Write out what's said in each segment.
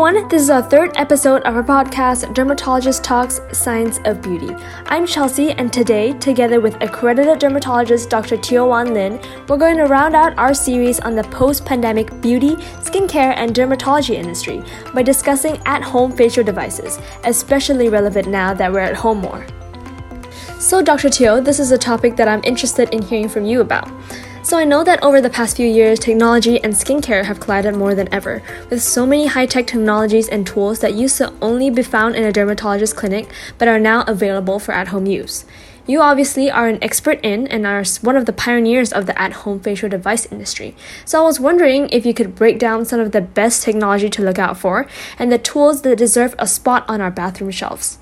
everyone. This is our third episode of our podcast, Dermatologist Talks Science of Beauty. I'm Chelsea, and today, together with accredited dermatologist Dr. Teo Wan Lin, we're going to round out our series on the post pandemic beauty, skincare, and dermatology industry by discussing at home facial devices, especially relevant now that we're at home more. So, Dr. Teo, this is a topic that I'm interested in hearing from you about. So I know that over the past few years, technology and skincare have collided more than ever, with so many high-tech technologies and tools that used to only be found in a dermatologist clinic but are now available for at-home use. You obviously are an expert in and are one of the pioneers of the at-home facial device industry. So I was wondering if you could break down some of the best technology to look out for and the tools that deserve a spot on our bathroom shelves.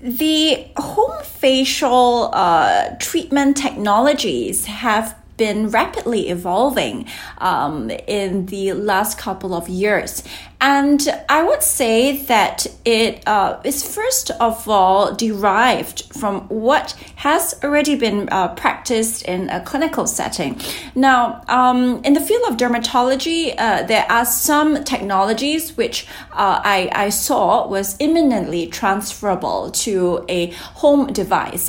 The home facial uh, treatment technologies have been rapidly evolving um, in the last couple of years. And I would say that it uh, is first of all derived from what has already been uh, practiced in a clinical setting. Now, um, in the field of dermatology, uh, there are some technologies which uh, I, I saw was imminently transferable to a home device.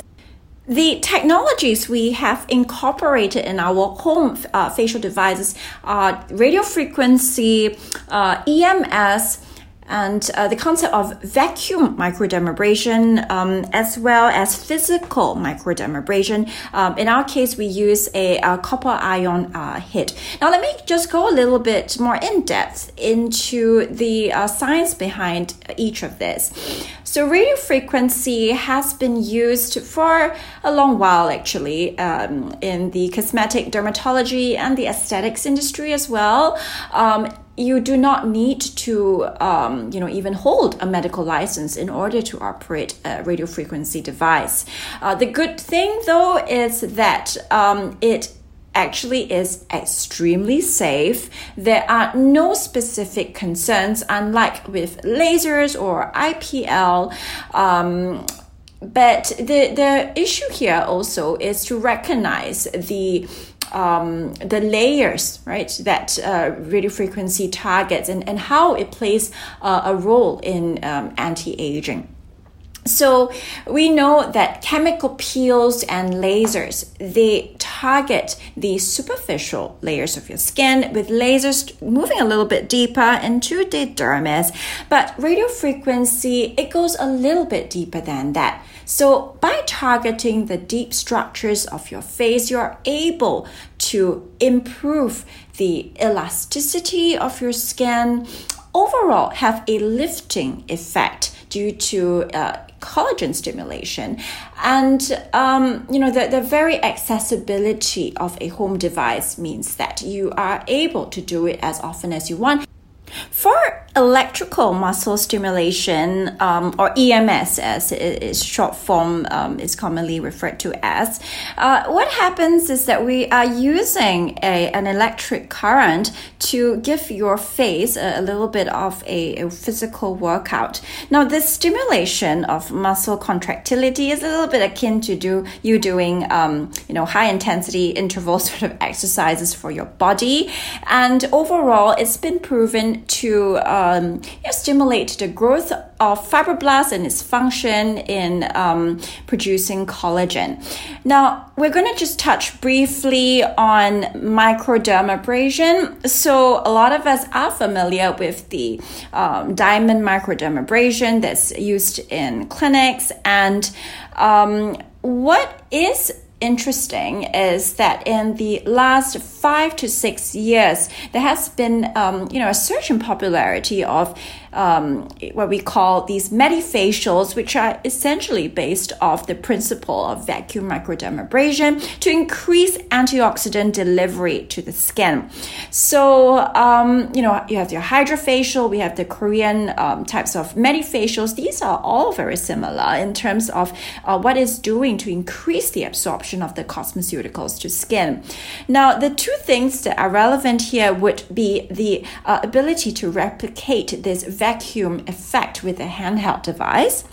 The technologies we have incorporated in our home uh, facial devices are radio frequency, uh, EMS, and uh, the concept of vacuum microdermabrasion um, as well as physical microdermabrasion. Um, in our case, we use a, a copper ion uh, hit. Now, let me just go a little bit more in depth into the uh, science behind each of this. So, radio frequency has been used for a long while, actually, um, in the cosmetic dermatology and the aesthetics industry as well. Um, you do not need to, um, you know, even hold a medical license in order to operate a radio frequency device. Uh, the good thing, though, is that um, it actually is extremely safe. There are no specific concerns, unlike with lasers or IPL. Um, but the, the issue here also is to recognize the um, the layers, right, that uh, radio frequency targets and, and how it plays uh, a role in um, anti aging. So we know that chemical peels and lasers, they target the superficial layers of your skin with lasers moving a little bit deeper into the dermis. But radio frequency, it goes a little bit deeper than that. So by targeting the deep structures of your face, you're able to improve the elasticity of your skin, overall have a lifting effect due to uh, collagen stimulation. And um, you know the, the very accessibility of a home device means that you are able to do it as often as you want. For electrical muscle stimulation, um, or EMS as it is short form um, is commonly referred to as, uh, what happens is that we are using a, an electric current to give your face a, a little bit of a, a, physical workout. Now, this stimulation of muscle contractility is a little bit akin to do you doing, um, you know, high intensity interval sort of exercises for your body, and overall, it's been proven to um, stimulate the growth of fibroblasts and its function in um, producing collagen. Now, we're going to just touch briefly on microdermabrasion. So, a lot of us are familiar with the um, diamond microdermabrasion that's used in clinics. And um, what is interesting is that in the last five to six years, there has been, um, you know, a surge in popularity of um, what we call these medifacials, which are essentially based off the principle of vacuum microdermabrasion to increase antioxidant delivery to the skin. So, um, you know, you have your HydraFacial, we have the Korean um, types of medifacials. These are all very similar in terms of uh, what it's doing to increase the absorption of the cosmeceuticals to skin. Now, the two things that are relevant here would be the uh, ability to replicate this vacuum effect with a handheld device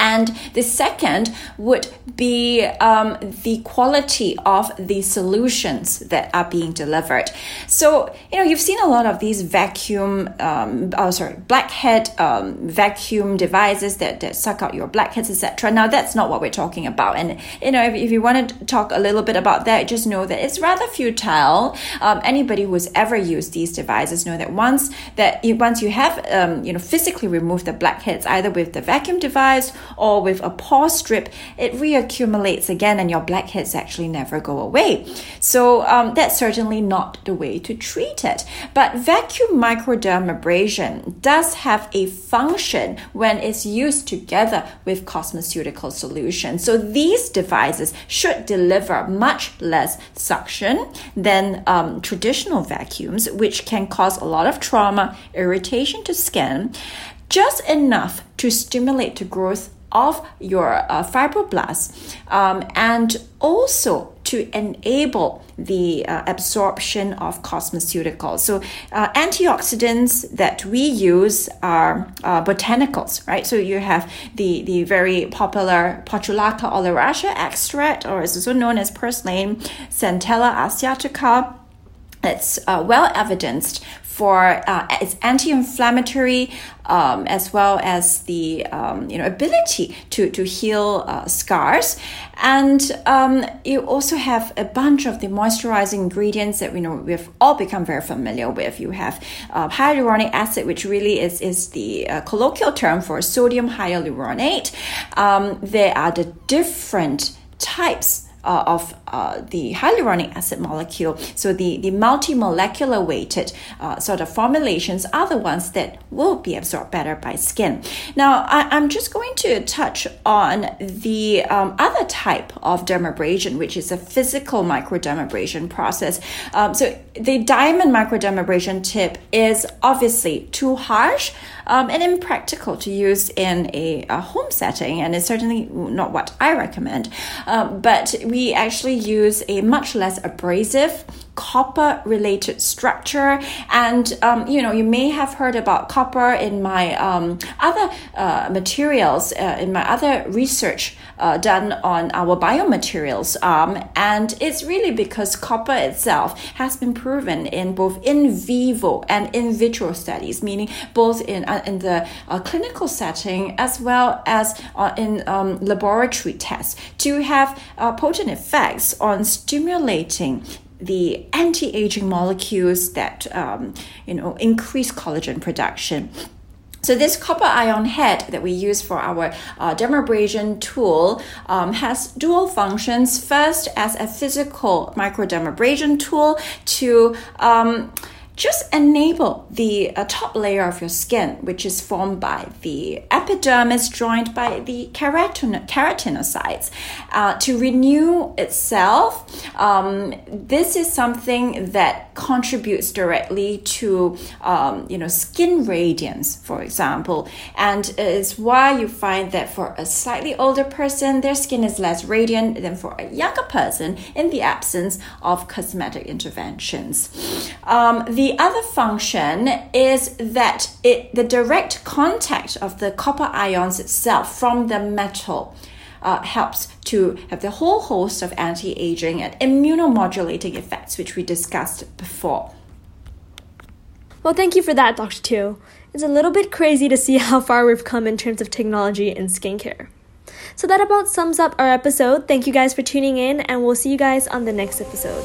And the second would be um, the quality of the solutions that are being delivered. So, you know, you've seen a lot of these vacuum, um, oh, sorry, blackhead um, vacuum devices that, that suck out your blackheads, etc. Now, that's not what we're talking about. And, you know, if, if you want to talk a little bit about that, just know that it's rather futile. Um, anybody who's ever used these devices know that once that you, once you have, um, you know, physically removed the blackheads, either with the vacuum device or with a pore strip, it reaccumulates again and your blackheads actually never go away. So um, that's certainly not the way to treat it. But vacuum microdermabrasion does have a function when it's used together with cosmeceutical solution. So these devices should deliver much less suction than um, traditional vacuums, which can cause a lot of trauma, irritation to skin just enough to stimulate the growth of your uh, fibroblasts um, and also to enable the uh, absorption of cosmeceuticals. So, uh, antioxidants that we use are uh, botanicals, right? So, you have the, the very popular Portulaca oleracea extract, or is also known as purslane, Centella asiatica. It's uh, well evidenced for uh, its anti-inflammatory um, as well as the um, you know ability to to heal uh, scars, and um, you also have a bunch of the moisturizing ingredients that we know we've all become very familiar with. You have uh, hyaluronic acid, which really is is the uh, colloquial term for sodium hyaluronate. Um, there are the different types uh, of uh, the hyaluronic acid molecule. So the, the multi-molecular weighted uh, sort of formulations are the ones that will be absorbed better by skin. Now, I, am just going to touch on the um, other type of dermabrasion, which is a physical microdermabrasion process. Um, so the diamond microdermabrasion tip is obviously too harsh um, and impractical to use in a, a, home setting, and it's certainly not what I recommend. Um, but we actually use a much less abrasive copper related structure. And um, you know you may have heard about copper in my um, other uh, materials uh, in my other research uh, done on our biomaterials um, and it's really because copper itself has been proven in both in vivo and in vitro studies meaning both in, uh, in the uh, clinical setting as well as uh, in um, laboratory tests to have potent effects on stimulating the anti-aging molecules that um, you know increase collagen production. So this copper ion head that we use for our uh, dermabrasion tool um, has dual functions. First, as a physical microdermabrasion tool to um, just enable the uh, top layer of your skin, which is formed by the epidermis joined by the keratin- keratinocytes, uh, to renew itself. Um, this is something that contributes directly to, um, you know, skin radiance, for example, and is why you find that for a slightly older person, their skin is less radiant than for a younger person in the absence of cosmetic interventions. Um, the the other function is that it, the direct contact of the copper ions itself from the metal uh, helps to have the whole host of anti-aging and immunomodulating effects, which we discussed before. Well, thank you for that, Dr. Teo. It's a little bit crazy to see how far we've come in terms of technology and skincare. So that about sums up our episode. Thank you guys for tuning in, and we'll see you guys on the next episode.